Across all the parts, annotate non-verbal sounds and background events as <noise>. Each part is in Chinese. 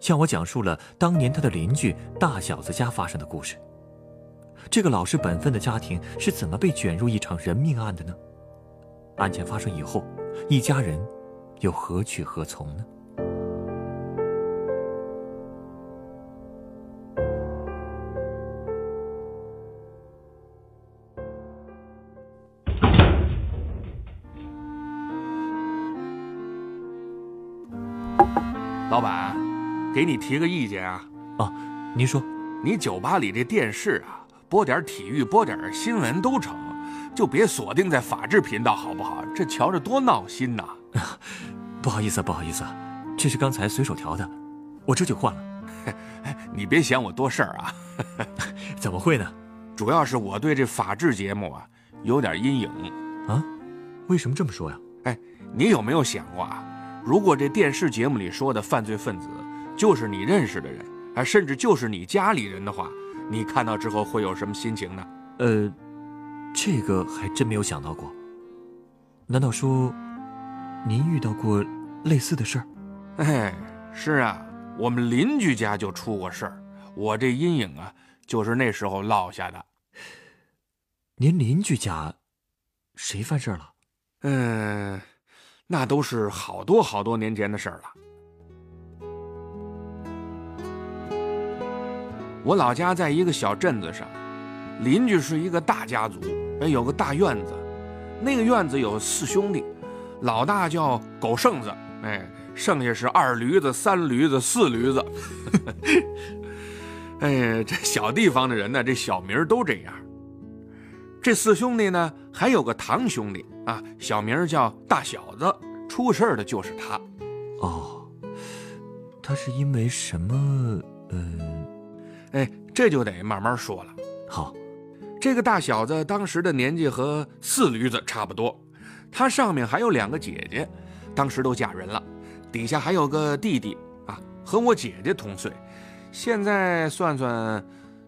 向我讲述了当年他的邻居大小子家发生的故事。这个老实本分的家庭是怎么被卷入一场人命案的呢？案件发生以后，一家人又何去何从呢？给你提个意见啊！啊，您说，你酒吧里这电视啊，播点体育，播点新闻都成，就别锁定在法制频道，好不好？这瞧着多闹心呐！<laughs> 不好意思，不好意思，这是刚才随手调的，我这就换了。<laughs> 你别嫌我多事儿啊！<laughs> 怎么会呢？主要是我对这法制节目啊有点阴影啊。为什么这么说呀？哎，你有没有想过啊？如果这电视节目里说的犯罪分子就是你认识的人，啊，甚至就是你家里人的话，你看到之后会有什么心情呢？呃，这个还真没有想到过。难道说，您遇到过类似的事儿？哎，是啊，我们邻居家就出过事儿，我这阴影啊，就是那时候落下的。您邻居家，谁犯事儿了？嗯。那都是好多好多年前的事儿了。我老家在一个小镇子上，邻居是一个大家族，哎，有个大院子，那个院子有四兄弟，老大叫狗剩子，哎，剩下是二驴子、三驴子、四驴子。<laughs> 哎，这小地方的人呢，这小名都这样。这四兄弟呢，还有个堂兄弟啊，小名叫大小子。出事的就是他。哦，他是因为什么？嗯，哎，这就得慢慢说了。好，这个大小子当时的年纪和四驴子差不多，他上面还有两个姐姐，当时都嫁人了，底下还有个弟弟啊，和我姐姐同岁，现在算算，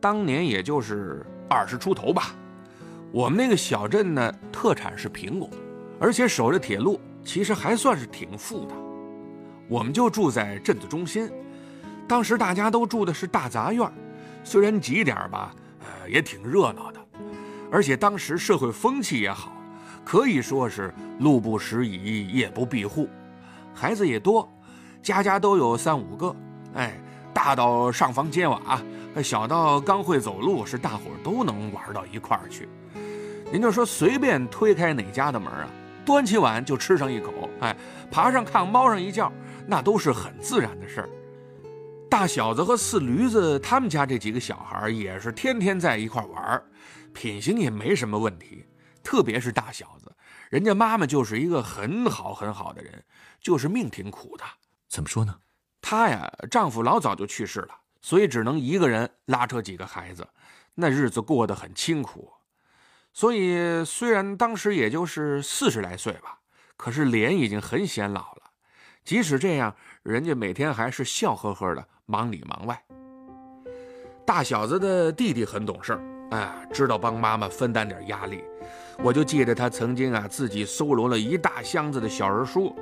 当年也就是二十出头吧。我们那个小镇呢，特产是苹果，而且守着铁路，其实还算是挺富的。我们就住在镇子中心，当时大家都住的是大杂院，虽然挤点吧，呃，也挺热闹的。而且当时社会风气也好，可以说是路不拾遗，夜不闭户，孩子也多，家家都有三五个。哎，大到上房揭瓦，小到刚会走路，是大伙都能玩到一块儿去。您就说随便推开哪家的门啊，端起碗就吃上一口，哎，爬上炕猫上一觉，那都是很自然的事儿。大小子和四驴子他们家这几个小孩也是天天在一块玩，品行也没什么问题。特别是大小子，人家妈妈就是一个很好很好的人，就是命挺苦的。怎么说呢？她呀，丈夫老早就去世了，所以只能一个人拉扯几个孩子，那日子过得很清苦。所以，虽然当时也就是四十来岁吧，可是脸已经很显老了。即使这样，人家每天还是笑呵呵的，忙里忙外。大小子的弟弟很懂事，哎，知道帮妈妈分担点压力。我就记得他曾经啊，自己搜罗了一大箱子的小人书，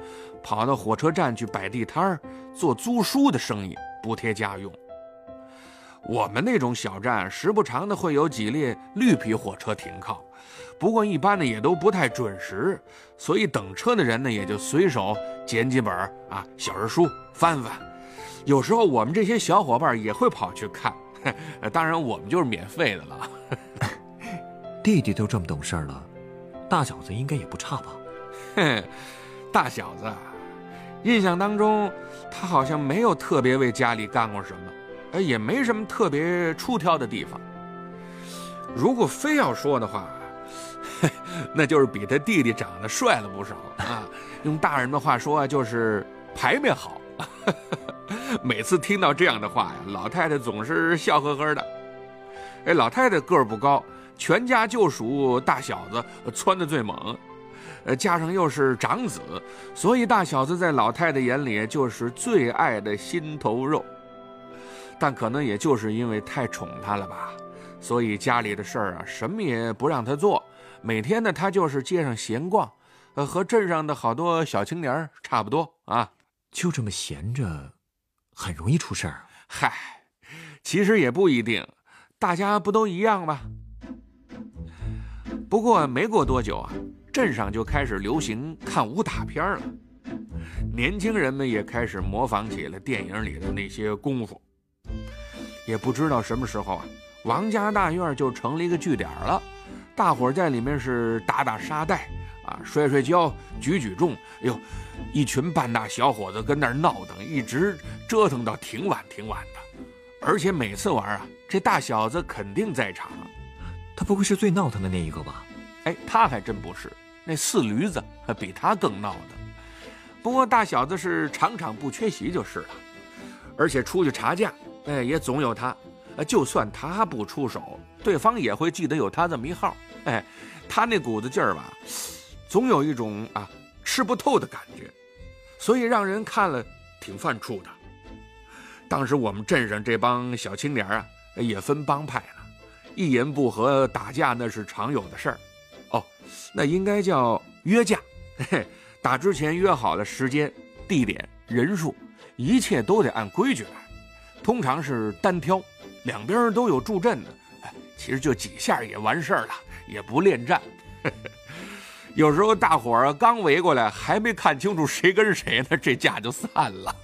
跑到火车站去摆地摊儿，做租书的生意，补贴家用。我们那种小站，时不常的会有几列绿皮火车停靠，不过一般的也都不太准时，所以等车的人呢，也就随手捡几本啊小人书翻翻。有时候我们这些小伙伴也会跑去看，当然我们就是免费的了。<laughs> 弟弟都这么懂事了，大小子应该也不差吧？嘿，大小子，印象当中他好像没有特别为家里干过什么。哎，也没什么特别出挑的地方。如果非要说的话，<laughs> 那就是比他弟弟长得帅了不少啊。用大人的话说啊，就是牌面好。<laughs> <laughs> 每次听到这样的话呀，老太太总是笑呵呵的。哎，老太太个儿不高，全家就属大小子蹿的最猛，呃，加上又是长子，所以大小子在老太太眼里就是最爱的心头肉。但可能也就是因为太宠他了吧，所以家里的事儿啊，什么也不让他做，每天呢，他就是街上闲逛，呃，和镇上的好多小青年差不多啊。就这么闲着，很容易出事儿。嗨，其实也不一定，大家不都一样吗？不过没过多久啊，镇上就开始流行看武打片了，年轻人们也开始模仿起了电影里的那些功夫。也不知道什么时候啊，王家大院就成了一个据点了，大伙在里面是打打沙袋啊，摔摔跤，举举重，哎呦。一群半大小伙子跟那儿闹腾，一直折腾到挺晚挺晚的，而且每次玩啊，这大小子肯定在场。他不会是最闹腾的那一个吧？哎，他还真不是，那四驴子比他更闹腾。不过大小子是场场不缺席就是了，而且出去查价，哎，也总有他。就算他不出手，对方也会记得有他这么一号。哎，他那股子劲儿吧，总有一种啊。吃不透的感觉，所以让人看了挺犯怵的。当时我们镇上这帮小青年啊，也分帮派了，一言不合打架那是常有的事儿。哦，那应该叫约架。嘿，打之前约好了时间、地点、人数，一切都得按规矩来。通常是单挑，两边都有助阵的。其实就几下也完事儿了，也不恋战。<laughs> 有时候大伙儿刚围过来，还没看清楚谁跟谁呢，这架就散了。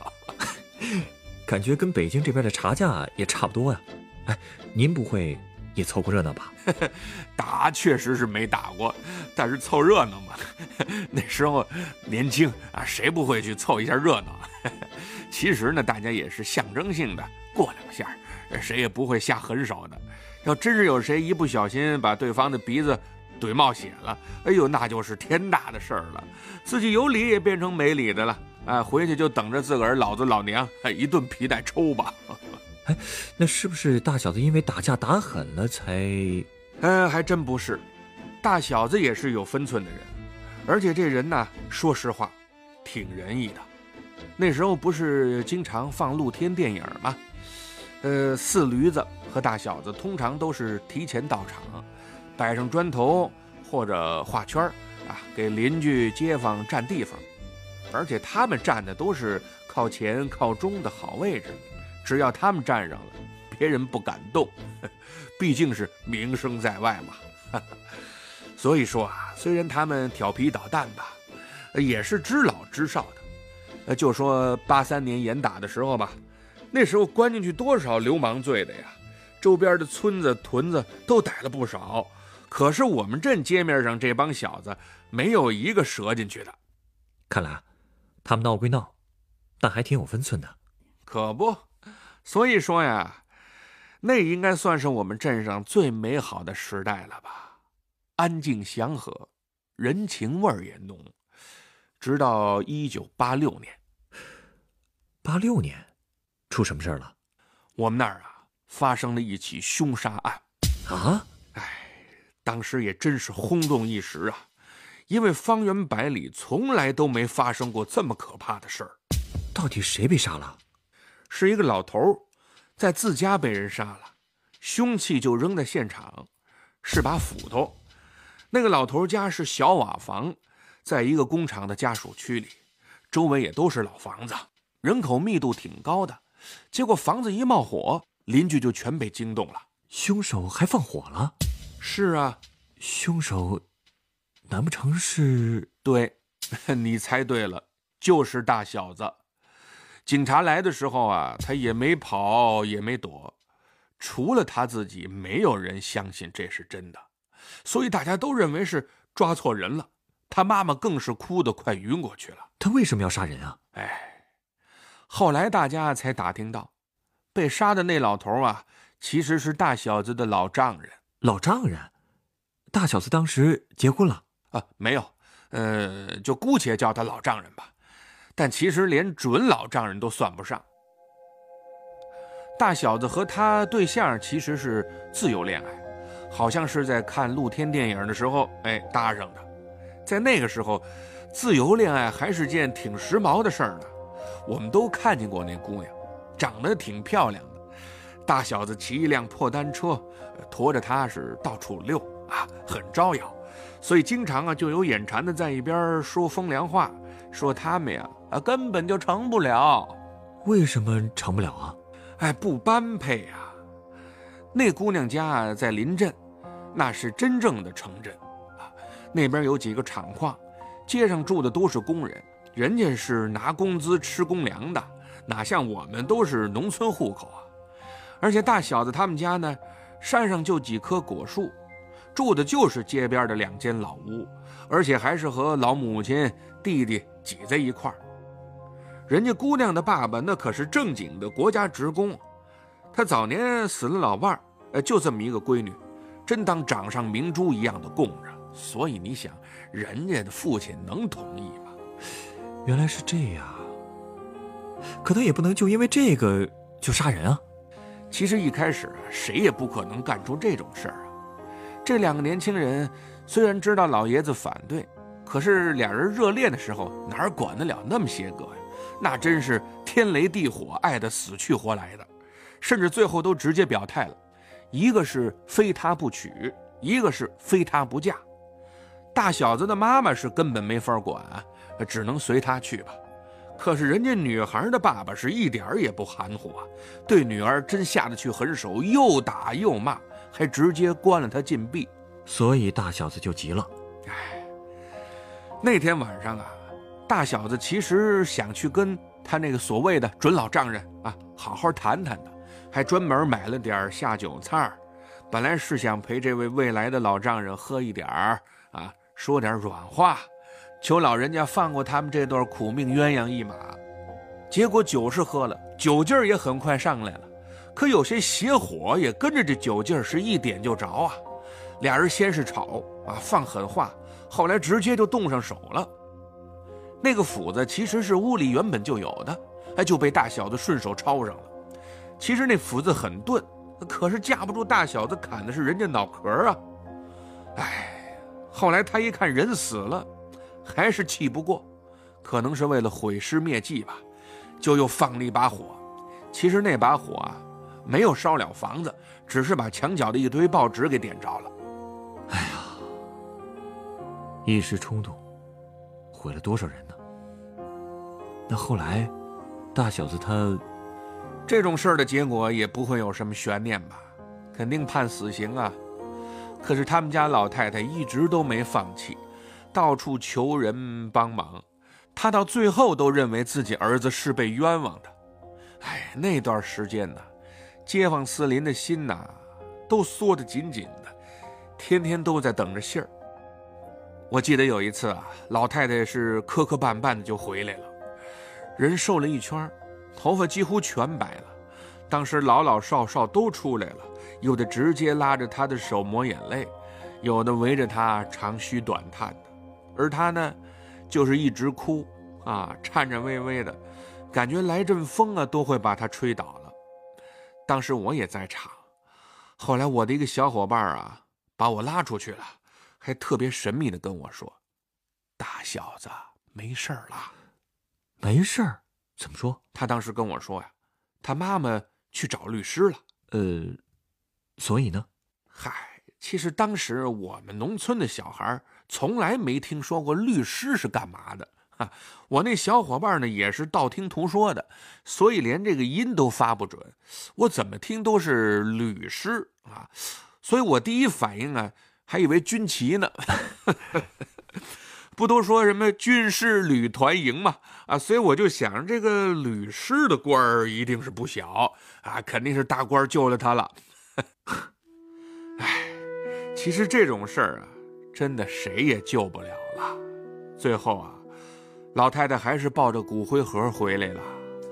感觉跟北京这边的茶架也差不多呀。哎，您不会也凑过热闹吧？<laughs> 打确实是没打过，但是凑热闹嘛。<laughs> 那时候年轻啊，谁不会去凑一下热闹？<laughs> 其实呢，大家也是象征性的过两下，谁也不会下狠手的。要真是有谁一不小心把对方的鼻子。怼冒血了，哎呦，那就是天大的事儿了，自己有理也变成没理的了，哎，回去就等着自个儿老子老娘哎一顿皮带抽吧。哎，那是不是大小子因为打架打狠了才？嗯，还真不是，大小子也是有分寸的人，而且这人呢，说实话，挺仁义的。那时候不是经常放露天电影吗？呃，四驴子和大小子通常都是提前到场。摆上砖头或者画圈啊，给邻居街坊占地方，而且他们站的都是靠前靠中的好位置，只要他们站上了，别人不敢动，<laughs> 毕竟是名声在外嘛。<laughs> 所以说啊，虽然他们调皮捣蛋吧，也是知老知少的。呃，就说八三年严打的时候吧，那时候关进去多少流氓罪的呀，周边的村子屯子都逮了不少。可是我们镇街面上这帮小子没有一个折进去的，看来他们闹归闹，但还挺有分寸的。可不，所以说呀，那应该算是我们镇上最美好的时代了吧？安静祥和，人情味儿也浓。直到一九八六年，八六年出什么事儿了？我们那儿啊发生了一起凶杀案。啊？当时也真是轰动一时啊，因为方圆百里从来都没发生过这么可怕的事儿。到底谁被杀了？是一个老头，在自家被人杀了，凶器就扔在现场，是把斧头。那个老头家是小瓦房，在一个工厂的家属区里，周围也都是老房子，人口密度挺高的。结果房子一冒火，邻居就全被惊动了。凶手还放火了。是啊，凶手，难不成是？<laughs> 对，<laughs> 你猜对了，就是大小子。警察来的时候啊，他也没跑，也没躲，除了他自己，没有人相信这是真的，所以大家都认为是抓错人了。他妈妈更是哭得快晕过去了。他为什么要杀人啊？哎，后来大家才打听到，被杀的那老头啊，其实是大小子的老丈人。老丈人，大小子当时结婚了啊？没有，呃，就姑且叫他老丈人吧。但其实连准老丈人都算不上。大小子和他对象其实是自由恋爱，好像是在看露天电影的时候，哎搭上的。在那个时候，自由恋爱还是件挺时髦的事儿呢。我们都看见过那姑娘，长得挺漂亮的。大小子骑一辆破单车，驮着他是到处溜啊，很招摇。所以经常啊，就有眼馋的在一边说风凉话，说他们呀啊根本就成不了。为什么成不了啊？哎，不般配呀！那姑娘家在临镇，那是真正的城镇啊。那边有几个厂矿，街上住的都是工人，人家是拿工资吃公粮的，哪像我们都是农村户口啊。而且大小子他们家呢，山上就几棵果树，住的就是街边的两间老屋，而且还是和老母亲、弟弟挤在一块儿。人家姑娘的爸爸那可是正经的国家职工，他早年死了老伴儿，就这么一个闺女，真当掌上明珠一样的供着。所以你想，人家的父亲能同意吗？原来是这样。可他也不能就因为这个就杀人啊。其实一开始啊谁也不可能干出这种事儿啊。这两个年轻人虽然知道老爷子反对，可是俩人热恋的时候哪管得了那么些个呀？那真是天雷地火，爱得死去活来的，甚至最后都直接表态了，一个是非他不娶，一个是非他不嫁。大小子的妈妈是根本没法管，只能随他去吧。可是人家女孩的爸爸是一点也不含糊啊，对女儿真下得去狠手，又打又骂，还直接关了她禁闭。所以大小子就急了。哎，那天晚上啊。大小子其实想去跟他那个所谓的准老丈人啊好好谈谈的，还专门买了点下酒菜本来是想陪这位未来的老丈人喝一点儿啊，说点软话，求老人家放过他们这对苦命鸳鸯一马。结果酒是喝了，酒劲儿也很快上来了，可有些邪火也跟着这酒劲儿是一点就着啊。俩人先是吵啊，放狠话，后来直接就动上手了。那个斧子其实是屋里原本就有的，哎，就被大小子顺手抄上了。其实那斧子很钝，可是架不住大小子砍的是人家脑壳啊！哎，后来他一看人死了，还是气不过，可能是为了毁尸灭迹吧，就又放了一把火。其实那把火啊，没有烧了房子，只是把墙角的一堆报纸给点着了。哎呀，一时冲动。毁了多少人呢？那后来，大小子他这种事儿的结果也不会有什么悬念吧？肯定判死刑啊！可是他们家老太太一直都没放弃，到处求人帮忙。他到最后都认为自己儿子是被冤枉的。哎，那段时间呢，街坊四邻的心呐，都缩得紧紧的，天天都在等着信儿。我记得有一次啊，老太太是磕磕绊绊的就回来了，人瘦了一圈，头发几乎全白了。当时老老少少都出来了，有的直接拉着她的手抹眼泪，有的围着她长吁短叹的，而他呢，就是一直哭啊，颤颤巍巍的，感觉来阵风啊都会把他吹倒了。当时我也在场，后来我的一个小伙伴啊把我拉出去了。还特别神秘的跟我说：“大小子没事儿了，没事儿？怎么说？”他当时跟我说呀：“他妈妈去找律师了。”呃，所以呢？嗨，其实当时我们农村的小孩从来没听说过律师是干嘛的哈。我那小伙伴呢也是道听途说的，所以连这个音都发不准。我怎么听都是律师啊，所以我第一反应啊。还以为军旗呢，<laughs> 不都说什么军师旅团营嘛？啊，所以我就想，这个律师的官儿一定是不小啊，肯定是大官救了他了。哎，其实这种事儿啊，真的谁也救不了了。最后啊，老太太还是抱着骨灰盒回来了。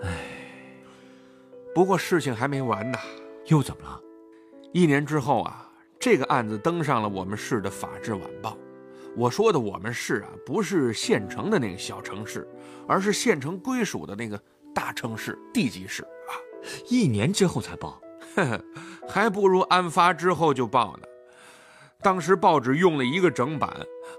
唉，不过事情还没完呢，又怎么了？一年之后啊。这个案子登上了我们市的《法制晚报》。我说的我们市啊，不是县城的那个小城市，而是县城归属的那个大城市地级市啊。一年之后才报，<laughs> 还不如案发之后就报呢。当时报纸用了一个整版，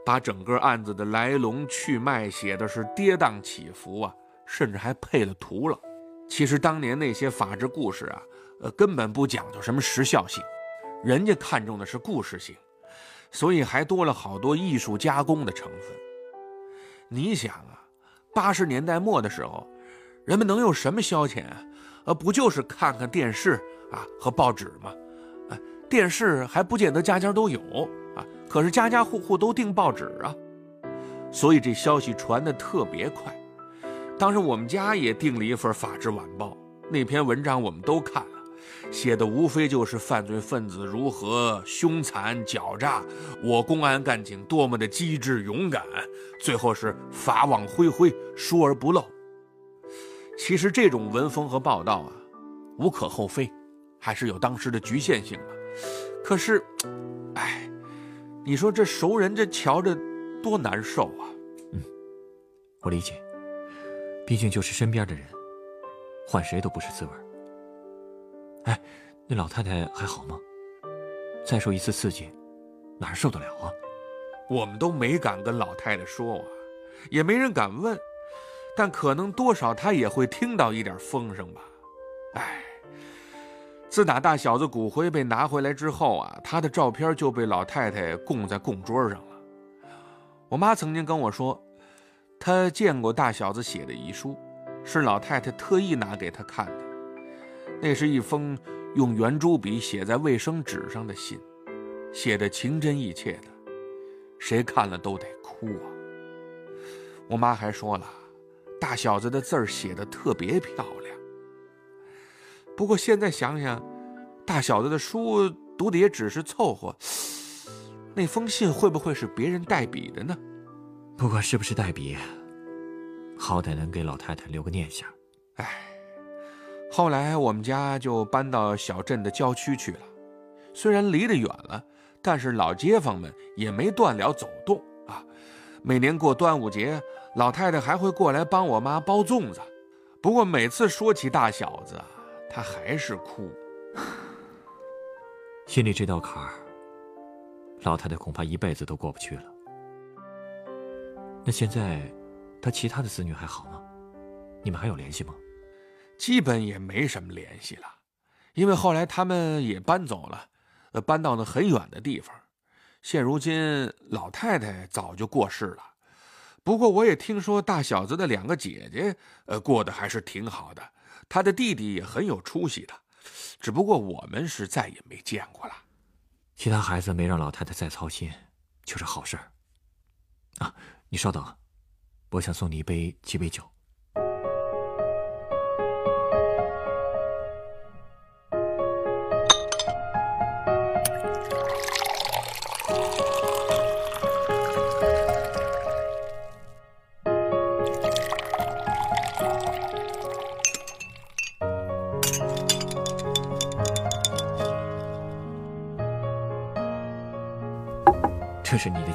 把整个案子的来龙去脉写的是跌宕起伏啊，甚至还配了图了。其实当年那些法制故事啊，呃，根本不讲究什么时效性，人家看重的是故事性，所以还多了好多艺术加工的成分。你想啊，八十年代末的时候，人们能有什么消遣啊？呃，不就是看看电视啊和报纸吗？电视还不见得家家都有啊，可是家家户户都订报纸啊，所以这消息传得特别快。当时我们家也订了一份《法制晚报》，那篇文章我们都看了，写的无非就是犯罪分子如何凶残狡诈，我公安干警多么的机智勇敢，最后是法网恢恢，疏而不漏。其实这种文风和报道啊，无可厚非，还是有当时的局限性的。可是，哎，你说这熟人这瞧着多难受啊！嗯，我理解。毕竟就是身边的人，换谁都不是滋味哎，那老太太还好吗？再受一次刺激，哪受得了啊？我们都没敢跟老太太说啊，也没人敢问，但可能多少她也会听到一点风声吧。哎，自打大小子骨灰被拿回来之后啊，他的照片就被老太太供在供桌上了。我妈曾经跟我说。她见过大小子写的遗书，是老太太特意拿给他看的。那是一封用圆珠笔写在卫生纸上的信，写的情真意切的，谁看了都得哭啊。我妈还说了，大小子的字儿写的特别漂亮。不过现在想想，大小子的书读的也只是凑合，那封信会不会是别人代笔的呢？不管是不是代笔，好歹能给老太太留个念想。哎，后来我们家就搬到小镇的郊区去了，虽然离得远了，但是老街坊们也没断了走动啊。每年过端午节，老太太还会过来帮我妈包粽子。不过每次说起大小子，她还是哭，<laughs> 心里这道坎儿，老太太恐怕一辈子都过不去了。那现在，他其他的子女还好吗？你们还有联系吗？基本也没什么联系了，因为后来他们也搬走了，呃，搬到了很远的地方。现如今老太太早就过世了，不过我也听说大小子的两个姐姐，呃，过得还是挺好的。他的弟弟也很有出息的，只不过我们是再也没见过了。其他孩子没让老太太再操心，就是好事儿。啊。你稍等，我想送你一杯鸡尾酒。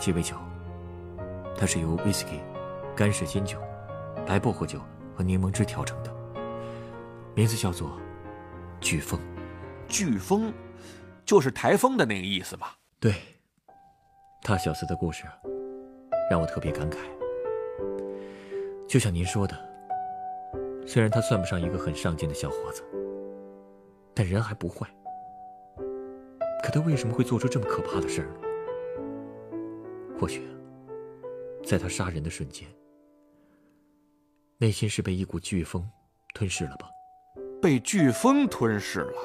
鸡尾酒。它是由威士忌、干式金酒、白薄荷酒和柠檬汁调成的，名字叫做“飓风”。飓风，就是台风的那个意思吧？对。大小子的故事让我特别感慨。就像您说的，虽然他算不上一个很上进的小伙子，但人还不坏。可他为什么会做出这么可怕的事儿呢？或许。在他杀人的瞬间，内心是被一股飓风吞噬了吧？被飓风吞噬了？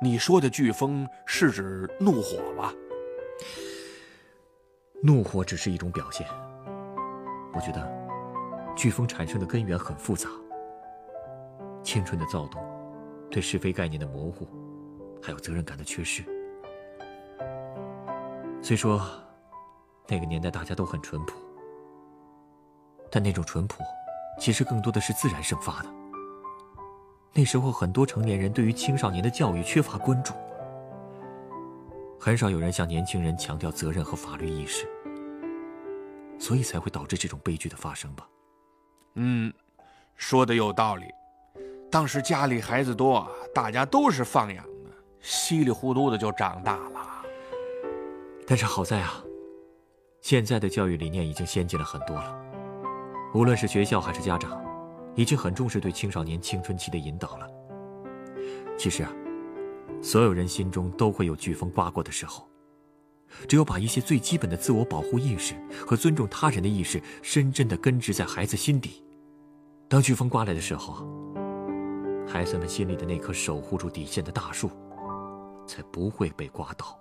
你说的飓风是指怒火吧？怒火只是一种表现。我觉得，飓风产生的根源很复杂。青春的躁动，对是非概念的模糊，还有责任感的缺失。虽说。那个年代大家都很淳朴，但那种淳朴，其实更多的是自然生发的。那时候很多成年人对于青少年的教育缺乏关注，很少有人向年轻人强调责任和法律意识，所以才会导致这种悲剧的发生吧。嗯，说的有道理。当时家里孩子多，大家都是放养的，稀里糊涂的就长大了。但是好在啊，现在的教育理念已经先进了很多了，无论是学校还是家长，已经很重视对青少年青春期的引导了。其实啊，所有人心中都会有飓风刮过的时候。只有把一些最基本的自我保护意识和尊重他人的意识深深的根植在孩子心底，当飓风刮来的时候，孩子们心里的那棵守护住底线的大树，才不会被刮倒。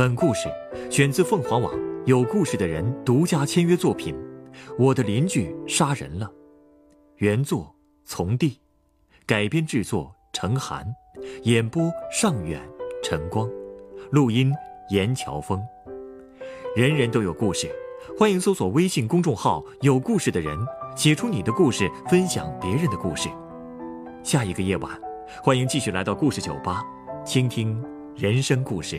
本故事选自凤凰网。有故事的人独家签约作品，《我的邻居杀人了》，原作从弟，改编制作陈寒，演播尚远、陈光，录音严乔峰。人人都有故事，欢迎搜索微信公众号“有故事的人”，写出你的故事，分享别人的故事。下一个夜晚，欢迎继续来到故事酒吧，倾听人生故事。